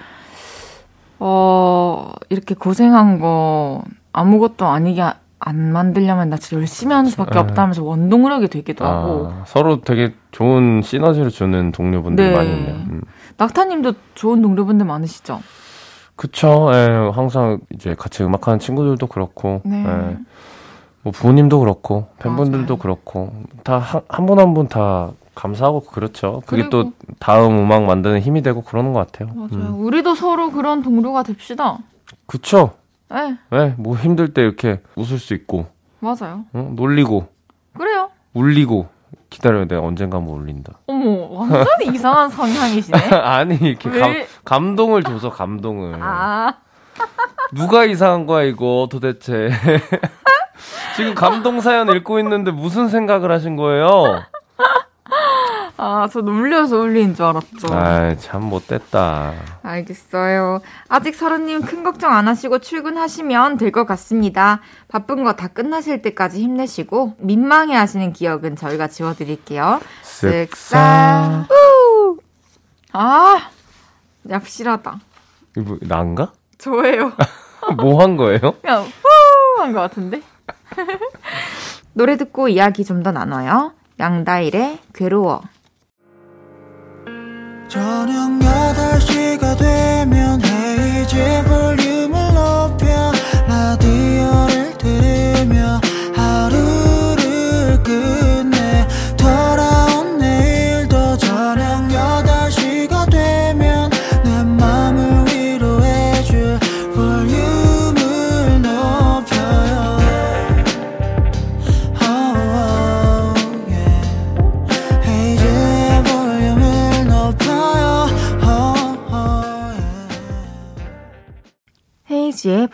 어 이렇게 고생한 거 아무것도 아니게 아- 안 만들려면 나 진짜 열심히 하는 수밖에 네. 없다 하면서 원동력이 되기도 하고 아, 서로 되게 좋은 시너지를 주는 동료분들 네. 많이 있네요. 음. 낙타님도 좋은 동료분들 많으시죠? 그쵸. 예, 항상 이제 같이 음악하는 친구들도 그렇고, 네. 예, 뭐 부모님도 그렇고, 팬분들도 맞아요. 그렇고, 다 한 분 한 분 다 감사하고 그렇죠. 그게 또 다음 음악 만드는 힘이 되고 그러는 것 같아요. 맞아요. 음. 우리도 서로 그런 동료가 됩시다. 그쵸. 네, 예, 뭐 힘들 때 이렇게 웃을 수 있고, 맞아요. 어? 놀리고, 그래요. 울리고, 기다려요. 내가 언젠가 한번 울린다. 어머, 완전히 이상한 성향이시네. 아니, 이렇게 감, 왜? 감 동을 줘서 감동을. 아, 누가 이상한 거야, 이거, 도대체. 지금 감동 사연 읽고 있는데 무슨 생각을 하신 거예요? 아, 저 놀려서 울리는 줄 알았죠. 아이, 참 못됐다. 알겠어요. 아직 서른님 큰 걱정 안 하시고 출근하시면 될 것 같습니다. 바쁜 거 다 끝나실 때까지 힘내시고 민망해 하시는 기억은 저희가 지워드릴게요. 쓱싹. 후. 아, 얍실하다. 이거 뭐, 난가? 저예요. 뭐 한 거예요? 그냥 후한 것 같은데. 노래 듣고 이야기 좀 더 나눠요. 양다일의 괴로워. 저녁 8시가 되면 헤이즈 볼륨을 높여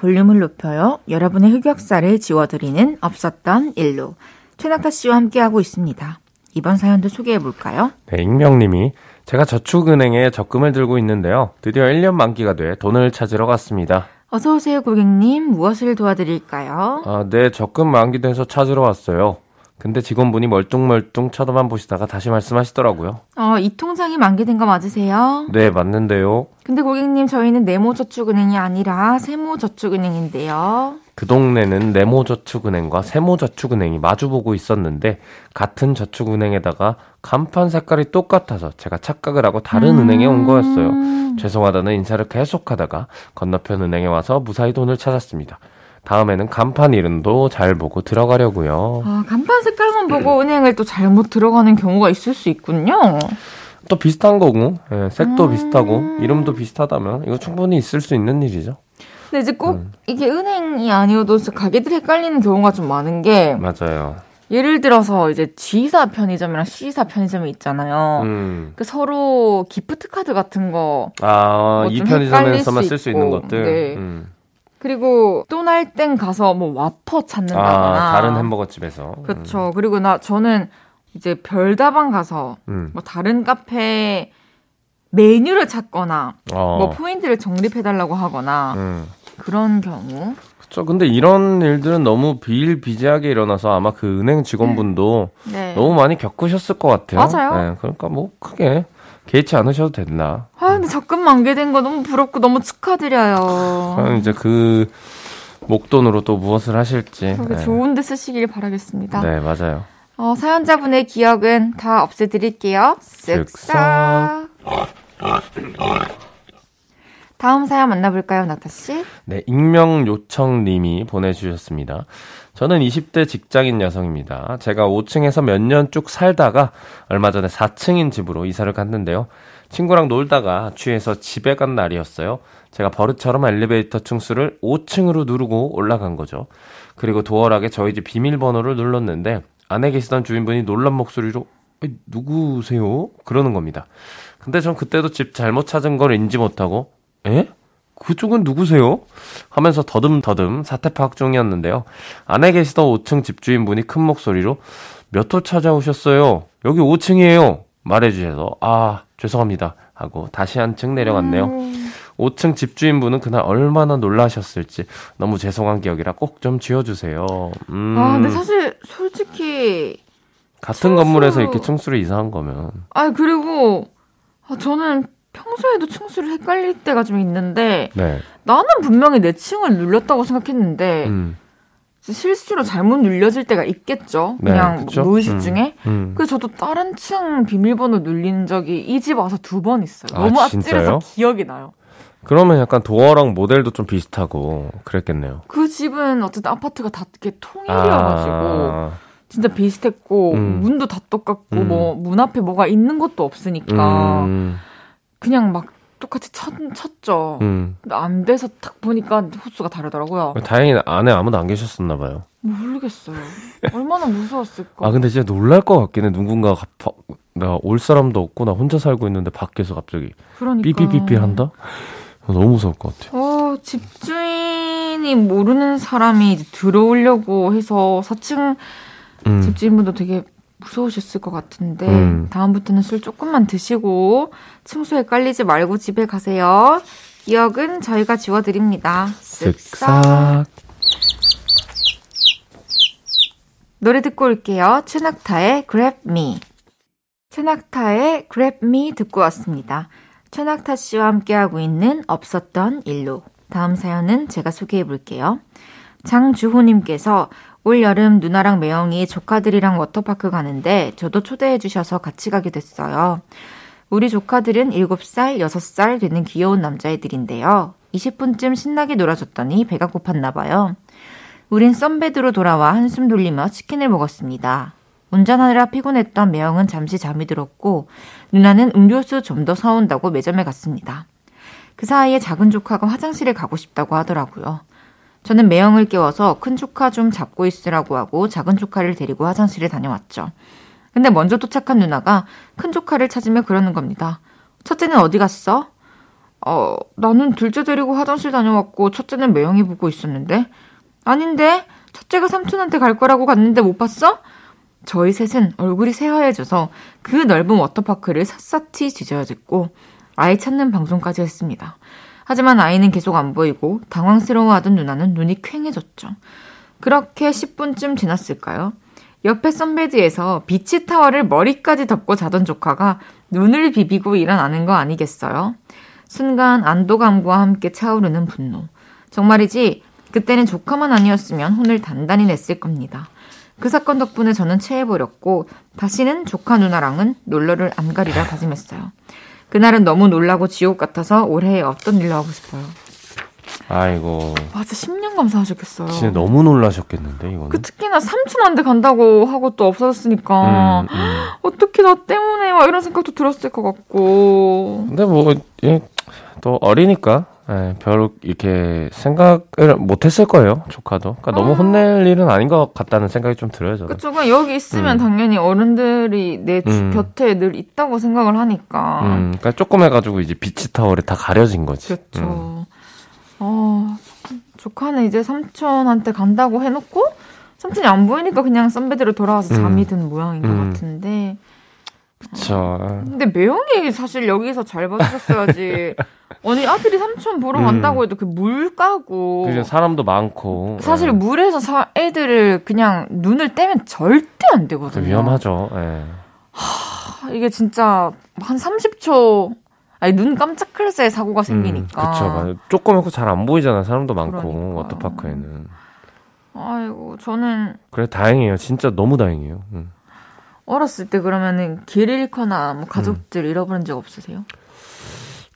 볼륨을 높여요. 여러분의 흑역사를 지워드리는 없었던 일로. 최낙타 씨와 함께하고 있습니다. 이번 사연도 소개해 볼까요? 네, 익명님이 제가 저축은행에 적금을 들고 있는데요. 드디어 1년 만기가 돼 돈을 찾으러 갔습니다. 어서 오세요, 고객님. 무엇을 도와드릴까요? 아, 네, 적금 만기돼서 찾으러 왔어요. 근데 직원분이 멀뚱멀뚱 쳐다만 보시다가 다시 말씀하시더라고요. 어, 이 통장이 만기된 거 맞으세요? 네, 맞는데요. 근데 고객님, 저희는 네모저축은행이 아니라 세모저축은행인데요. 그 동네는 네모저축은행과 세모저축은행이 마주보고 있었는데 같은 저축은행에다가 간판 색깔이 똑같아서 제가 착각을 하고 다른 은행에 온 거였어요. 음. 죄송하다는 인사를 계속하다가 건너편 은행에 와서 무사히 돈을 찾았습니다. 다음에는 간판 이름도 잘 보고 들어가려고요. 아, 간판 색깔만 보고 은행을 또 잘못 들어가는 경우가 있을 수 있군요. 또 비슷한 거고, 예, 색도 음. 비슷하고 이름도 비슷하다면 이거 충분히 있을 수 있는 일이죠. 근데 이제 꼭 음. 이게 은행이 아니어도 가게들이 헷갈리는 경우가 좀 많은 게 맞아요. 예를 들어서 이제 G사 편의점이랑 C사 편의점이 있잖아요. 음. 그 서로 기프트 카드 같은 거 아, 뭐좀 이 편의점에서만 수쓸수 있는 것들. 네. 음. 그리고 또 날 땐 가서 뭐 와퍼 찾는다거나 아, 다른 햄버거 집에서. 그렇죠. 그리고 나 저는 이제 별다방 가서 음. 뭐 다른 카페 메뉴를 찾거나 어. 뭐 포인트를 적립해 달라고 하거나 음. 그런 경우 그렇죠. 근데 이런 일들은 너무 비일비재하게 일어나서 아마 그 은행 직원분도 네. 너무 많이 겪으셨을 것 같아요. 맞아요. 네, 그러니까 뭐 크게 개의치 않으셔도 된다. 아 근데 적금 만기된 거 너무 부럽고 너무 축하드려요. 그럼 이제 그 목돈으로 또 무엇을 하실지. 네. 좋은 데 쓰시길 바라겠습니다. 네, 맞아요. 어, 사연자분의 기억은 다 없애드릴게요. 쓱싹. 다음 사연 만나볼까요, 나타씨? 네, 익명 요청님이 보내주셨습니다. 저는 20대 직장인 여성입니다. 제가 5층에서 몇 년 쭉 살다가 얼마 전에 4층인 집으로 이사를 갔는데요. 친구랑 놀다가 취해서 집에 간 날이었어요. 제가 버릇처럼 엘리베이터 층수를 5층으로 누르고 올라간 거죠. 그리고 도어락에 저희 집 비밀번호를 눌렀는데 안에 계시던 주인분이 놀란 목소리로 "에이, 누구세요? 그러는 겁니다. 근데 전 그때도 집 잘못 찾은 걸 인지 못하고, 에? 그쪽은 누구세요? 하면서 더듬더듬 사태 파악 중이었는데요. 안에 계시던 5층 집주인분이 큰 목소리로 몇 호 찾아오셨어요? 여기 5층이에요. 말해주셔서, 아, 죄송합니다. 하고 다시 한 층 내려갔네요. 음. 5층 집주인분은 그날 얼마나 놀라셨을지 너무 죄송한 기억이라 꼭 좀 지워주세요. 음, 아, 근데 사실 솔직히 같은 청소- 건물에서 이렇게 층수를 이상한 거면. 아 그리고 아, 저는 평소에도 층수를 헷갈릴 때가 좀 있는데 네. 나는 분명히 내 층을 눌렸다고 생각했는데 음, 실수로 잘못 눌려질 때가 있겠죠. 네, 그냥 그쵸? 무의식 음. 중에. 음. 그래서 저도 다른 층 비밀번호 눌린 적이 이 집 와서 두 번 있어요. 아, 너무 진짜요? 아찔해서 기억이 나요. 그러면 약간 도어랑 모델도 좀 비슷하고 그랬겠네요. 그 집은 어쨌든 아파트가 다 이렇게 통일이어가지고 아, 진짜 비슷했고 음. 문도 다 똑같고 음. 뭐문 앞에 뭐가 있는 것도 없으니까 음, 그냥 막 똑같이 쳤, 쳤죠. 음. 근데 안 돼서 딱 보니까 호수가 다르더라고요. 다행히 안에 아무도 안 계셨었나 봐요. 모르겠어요. 얼마나 무서웠을까. 아 근데 진짜 놀랄 것 같긴 해. 누군가 나 올 사람도 없고 나 혼자 살고 있는데 밖에서 갑자기 그러니까. 삐삐삐삐 한다? 너무 무서울 것 같아요. 어, 집주인이 모르는 사람이 들어오려고 해서 4층 음. 집주인분도 되게 무서우셨을 것 같은데 음. 다음부터는 술 조금만 드시고 층수에 깔리지 말고 집에 가세요. 기억은 저희가 지워드립니다. 쓱싹. 쓱싹. 노래 듣고 올게요. 최낙타의 Grab Me. 최낙타의 Grab Me 듣고 왔습니다. 최낙타 씨와 함께하고 있는 없었던 일로. 다음 사연은 제가 소개해 볼게요. 장주호님께서 올 여름 누나랑 매형이 조카들이랑 워터파크 가는데 저도 초대해 주셔서 같이 가게 됐어요. 우리 조카들은 7살, 6살 되는 귀여운 남자애들인데요. 20분쯤 신나게 놀아줬더니 배가 고팠나 봐요. 우린 썬베드로 돌아와 한숨 돌리며 치킨을 먹었습니다. 운전하느라 피곤했던 매형은 잠시 잠이 들었고 누나는 음료수 좀 더 사온다고 매점에 갔습니다. 그 사이에 작은 조카가 화장실에 가고 싶다고 하더라고요. 저는 매형을 깨워서 큰 조카 좀 잡고 있으라고 하고 작은 조카를 데리고 화장실에 다녀왔죠. 근데 먼저 도착한 누나가 큰 조카를 찾으며 그러는 겁니다. 첫째는 어디 갔어? 어, 나는 둘째 데리고 화장실 다녀왔고 첫째는 매형이 보고 있었는데 아닌데 첫째가 삼촌한테 갈 거라고 갔는데 못 봤어? 저희 셋은 얼굴이 새하얘져서 그 넓은 워터파크를 샅샅이 뒤져듣고 아이 찾는 방송까지 했습니다. 하지만 아이는 계속 안 보이고 당황스러워하던 누나는 눈이 퀭해졌죠. 그렇게 10분쯤 지났을까요? 옆에 선베드에서 비치 타월을 머리까지 덮고 자던 조카가 눈을 비비고 일어나는 거 아니겠어요? 순간 안도감과 함께 차오르는 분노. 정말이지 그때는 조카만 아니었으면 혼을 단단히 냈을 겁니다. 그 사건 덕분에 저는 체해버렸고 다시는 조카 누나랑은 놀러를 안 가리라 다짐했어요. 그날은 너무 놀라고 지옥 같아서 올해 없던 일로 하고 싶어요. 아이고. 맞아, 10년 감사하셨겠어요. 진짜 너무 놀라셨겠는데, 이거는. 그 특히나 삼촌한테 간다고 하고 또 없어졌으니까 음, 음. 어떻게 나 때문에 막 이런 생각도 들었을 것 같고 근데 뭐, 예, 또 어리니까, 예, 별 이렇게 생각을 못 했을 거예요, 조카도. 그러니까 너무 아. 혼낼 일은 아닌 것 같다는 생각이 좀 들어요, 저는. 그쵸 그냥 여기 있으면 음. 당연히 어른들이 내 주- 음. 곁에 늘 있다고 생각을 하니까 음, 그러니까 조금 해가지고 이제 비치 타월에 다 가려진 거지. 그렇죠. 음. 어, 조카는 이제 삼촌한테 간다고 해놓고 삼촌이 안 보이니까 그냥 썬베드로 돌아와서 음. 잠이 든 모양인 것 음. 같은데 그쵸. 근데 매형이 사실 여기서 잘 봐주셨어야지 아니 아들이 삼촌 보러 음. 간다고 해도 그 물 까고 그죠, 사람도 많고. 사실 예. 물에서 사- 애들을 그냥 눈을 떼면 절대 안그 되거든요. 위험하죠. 예. 아, 이게 진짜 한 30초 아니 눈 깜짝할 새에 사고가 생기니까. 음, 그쵸, 맞아요. 조그맣고 잘 안 보이잖아, 사람도 많고, 그러니까요. 워터파크에는. 아이고 저는 그래, 다행이에요. 진짜 너무 다행이에요. 음. 어렸을 때 그러면은 길 잃거나 뭐 가족들 잃어버린 적 없으세요?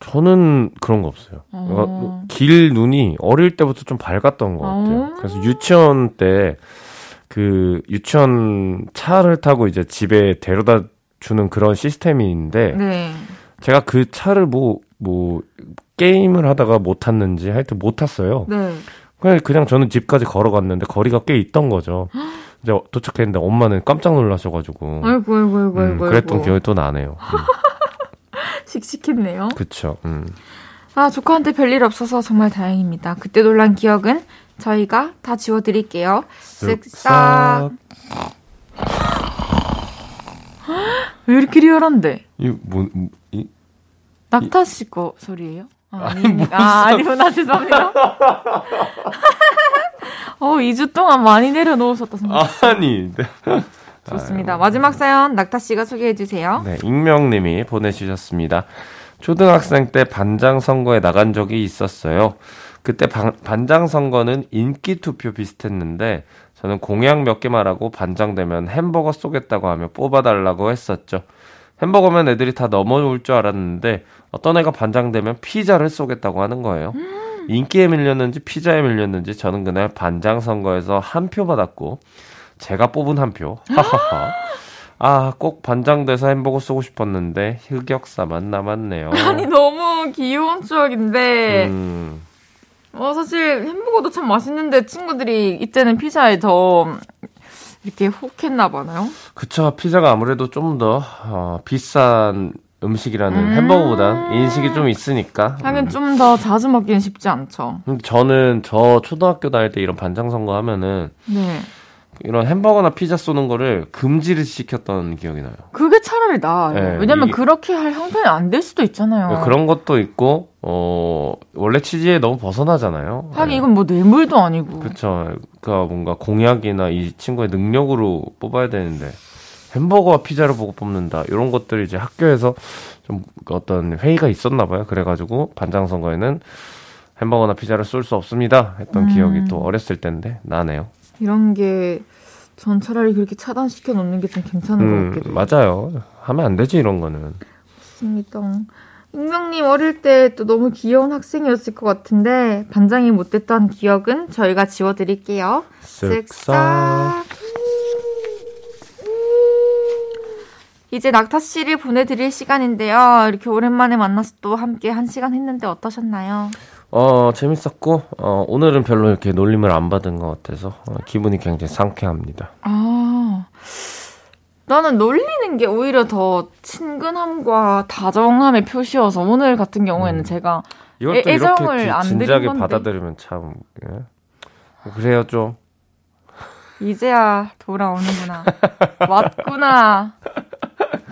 저는 그런 거 없어요. 어. 그러니까 길 눈이 어릴 때부터 좀 밝았던 것 같아요. 어. 그래서 유치원 때 그 유치원 차를 타고 이제 집에 데려다 주는 그런 시스템이 있는데 네. 제가 그 차를 뭐, 뭐, 게임을 하다가 못 탔는지 하여튼 못 탔어요. 네. 그냥, 그냥 저는 집까지 걸어갔는데 거리가 꽤 있던 거죠. 이제 도착했는데 엄마는 깜짝 놀라셔가지고 아이고, 아이고, 아이고, 음, 아이고. 그랬던. 기억이 또 나네요. 음, 씩씩했네요. 그쵸. 음. 아, 조카한테 별일 없어서 정말 다행입니다. 그때 놀란 기억은 저희가 다 지워드릴게요. 쓱싹. 왜 이렇게 리얼한데? 이, 뭐, 이, 낙타 씨 거 소리예요? 아, 아니, 아, 아니구나. 죄송해요. 어, 2주 동안 많이 내려놓으셨다, 선생님. 아니. 네. 좋습니다. 마지막 사연 낙타 씨가 소개해 주세요. 네, 익명님이 보내주셨습니다. 초등학생 때 반장 선거에 나간 적이 있었어요. 그때 반, 반장 선거는 인기 투표 비슷했는데 저는 공약 몇 개만 하고 반장 되면 햄버거 쏘겠다고 하며 뽑아달라고 했었죠. 햄버거면 애들이 다 넘어올 줄 알았는데 어떤 애가 반장 되면 피자를 쏘겠다고 하는 거예요. 인기에 밀렸는지 피자에 밀렸는지 저는 그날 반장 선거에서 한 표 받았고 제가 뽑은 한 표. 하하하. 아, 꼭 반장 돼서 햄버거 쏘고 싶었는데 흑역사만 남았네요. 아니, 너무 귀여운 추억인데. 음, 어, 사실 햄버거도 참 맛있는데 친구들이 이때는 피자에 더 이렇게 혹했나 봐요. 그쵸. 피자가 아무래도 좀더 어, 비싼 음식이라는 음. 햄버거보단 인식이 좀 있으니까. 하긴 음. 좀더 자주 먹기는 쉽지 않죠. 저는 저 초등학교 다닐 때 이런 반장 선거 하면은 네. 이런 햄버거나 피자 쏘는 거를 금지를 시켰던 기억이 나요. 그게 차라리 나아요. 네, 왜냐면 이게- 그렇게 할 형편이 안 될 수도 있잖아요. 그런 것도 있고 어 원래 취지에 너무 벗어나잖아요. 하긴 네. 이건 뭐 뇌물도 아니고. 그쵸. 그니까 뭔가 공약이나 이 친구의 능력으로 뽑아야 되는데 햄버거와 피자를 보고 뽑는다. 이런 것들이 이제 학교에서 좀 어떤 회의가 있었나 봐요. 그래가지고 반장 선거에는 햄버거나 피자를 쏠 수 없습니다. 했던 음. 기억이 또 어렸을 때인데 나네요. 이런 게 전 차라리 그렇게 차단시켜 놓는 게 좀 괜찮은 음, 것 같기도 해요. 맞아요. 하면 안 되지 이런 거는. 맞습니다. 익명님 어릴 때 또 너무 귀여운 학생이었을 것 같은데 반장이 못됐던 기억은 저희가 지워드릴게요. 쓱싹. 이제 낙타 씨를 보내드릴 시간인데요. 이렇게 오랜만에 만나서 또 함께 한 시간 했는데 어떠셨나요? 어 재밌었고 어, 오늘은 별로 이렇게 놀림을 안 받은 것 같아서 어, 기분이 굉장히 상쾌합니다. 아, 나는 놀리는 게 오히려 더 친근함과 다정함의 표시여서 오늘 같은 경우에는 음. 제가 이것도 애- 애정을 이렇게 안 진- 드린 진지하게 건데. 받아들이면 참 예. 그래요 좀. 이제야 돌아오는구나. 왔구나.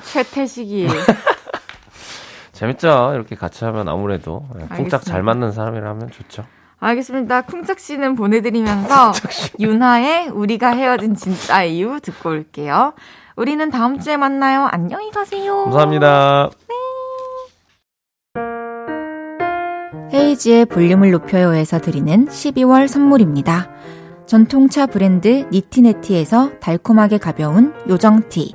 최태식이. 재밌죠. 이렇게 같이 하면 아무래도 예, 쿵짝 알겠습니다. 잘 맞는 사람이라면 좋죠. 알겠습니다. 쿵짝 씨는 보내드리면서 윤하의 우리가 헤어진 진짜 이유 듣고 올게요. 우리는 다음 주에 만나요. 안녕히 가세요. 감사합니다. 헤이즈의 볼륨을 높여요에서 드리는 12월 선물입니다. 전통차 브랜드 니티네티에서 달콤하게 가벼운 요정티,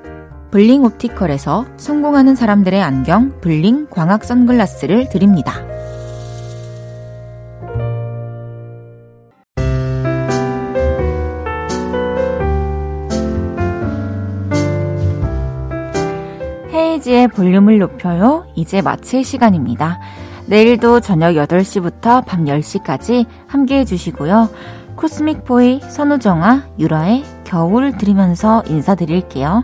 블링 옵티컬에서 성공하는 사람들의 안경 블링 광학 선글라스를 드립니다. 헤이지의 볼륨을 높여요. 이제 마칠 시간입니다. 내일도 저녁 8시부터 밤 10시까지 함께 해주시고요. 코스믹 보이 선우정아 유라의 겨울 들으면서 인사드릴게요.